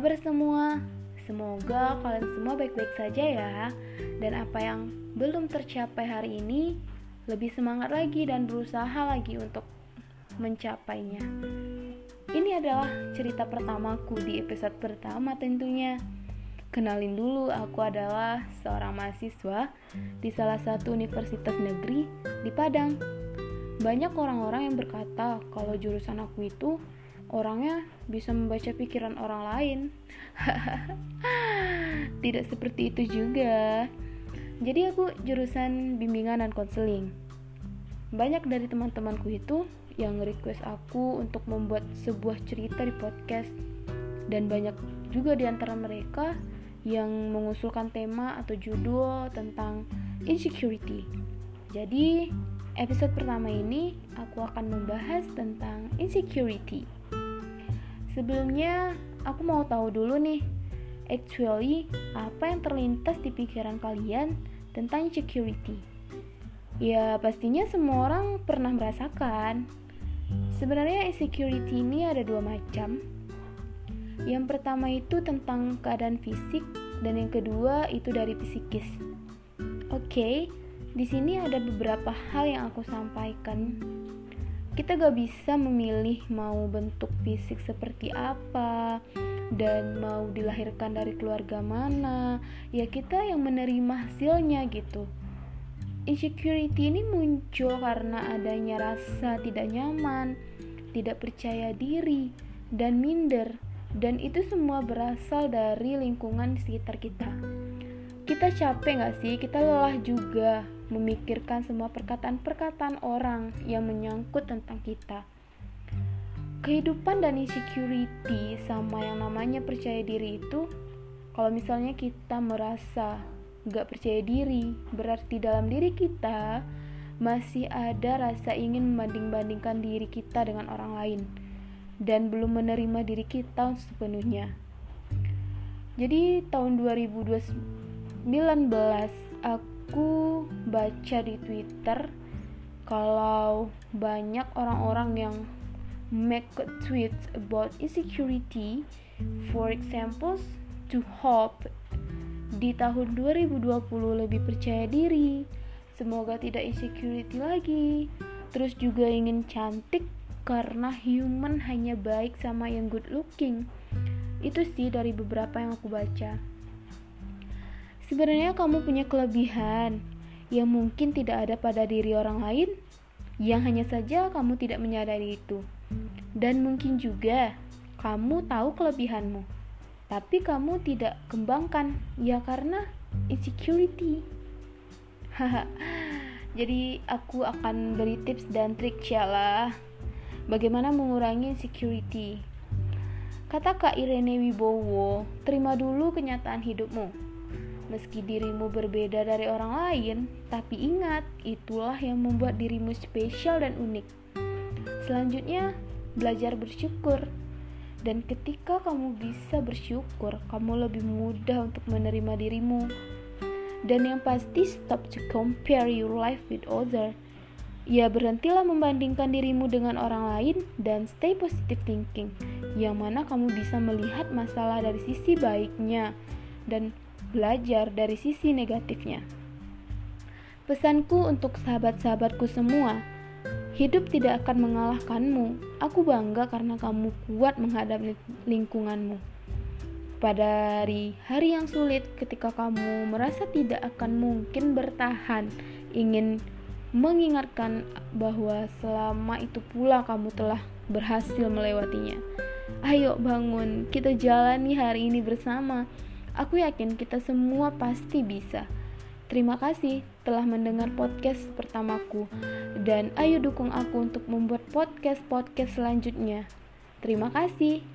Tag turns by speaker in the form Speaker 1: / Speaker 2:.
Speaker 1: kabar semua? Semoga kalian semua baik-baik saja ya. Dan apa yang belum tercapai hari ini Lebih semangat lagi dan berusaha lagi untuk mencapainya. Ini adalah cerita pertamaku di episode pertama tentunya. Kenalin dulu, aku adalah seorang mahasiswa di salah satu universitas negeri di Padang. Banyak orang-orang yang berkata kalau jurusan aku itu orangnya bisa membaca pikiran orang lain. Tidak seperti itu juga. Jadi aku jurusan bimbingan dan konseling. Banyak dari teman-temanku itu yang request aku untuk membuat sebuah cerita di podcast dan banyak juga di antara mereka yang mengusulkan tema atau judul tentang insecurity. Jadi, episode pertama ini aku akan membahas tentang insecurity. Sebelumnya, aku mau tahu dulu nih, actually apa yang terlintas di pikiran kalian tentang insecurity? Ya, pastinya semua orang pernah merasakan. Sebenarnya insecurity ini ada dua macam. Yang pertama itu tentang keadaan fisik dan yang kedua itu dari psikis. Oke, okay, di sini ada beberapa hal yang aku sampaikan. Kita gak bisa memilih mau bentuk fisik seperti apa dan mau dilahirkan dari keluarga mana. Ya kita yang menerima hasilnya gitu. Insecurity ini muncul karena adanya rasa tidak nyaman tidak percaya diri dan minder. Dan itu semua berasal dari lingkungan sekitar kita. Kita capek gak sih? Kita lelah juga memikirkan semua perkataan-perkataan orang yang menyangkut tentang kita. Kehidupan dan insecurity sama yang namanya percaya diri itu, kalau misalnya kita merasa gak percaya diri, berarti dalam diri kita masih ada rasa ingin membanding-bandingkan diri kita dengan orang lain dan belum menerima diri kita sepenuhnya. Jadi tahun 2020 19 aku baca di Twitter kalau banyak orang-orang yang make a tweet about insecurity for example to hope di tahun 2020 lebih percaya diri semoga tidak insecurity lagi. Terus juga ingin cantik karena human hanya baik sama yang good looking. Itu sih dari beberapa yang aku baca Sebenarnya kamu punya kelebihan yang mungkin tidak ada pada diri orang lain, yang hanya saja kamu tidak menyadari itu. Dan mungkin juga kamu tahu kelebihanmu, tapi kamu tidak kembangkan, ya karena insecurity. Haha. Jadi aku akan beri tips dan trik lah bagaimana mengurangi insecurity. Kata Kak Irene Wibowo, terima dulu kenyataan hidupmu Meski dirimu berbeda dari orang lain, tapi ingat, itulah yang membuat dirimu spesial dan unik. Selanjutnya, belajar bersyukur. Dan ketika kamu bisa bersyukur, kamu lebih mudah untuk menerima dirimu. Dan yang pasti, stop to compare your life with other. Ya, berhentilah membandingkan dirimu dengan orang lain dan stay positive thinking, yang mana kamu bisa melihat masalah dari sisi baiknya dan belajar dari sisi negatifnya. Pesanku untuk sahabat-sahabatku semua, hidup tidak akan mengalahkanmu. Aku bangga karena kamu kuat menghadapi lingkunganmu. Pada hari, hari yang sulit ketika kamu merasa tidak akan mungkin bertahan, ingin mengingatkan bahwa selama itu pula kamu telah berhasil melewatinya. Ayo bangun, kita jalani hari ini bersama. Aku yakin kita semua pasti bisa. Terima kasih telah mendengar podcast pertamaku dan ayo dukung aku untuk membuat podcast-podcast selanjutnya. Terima kasih.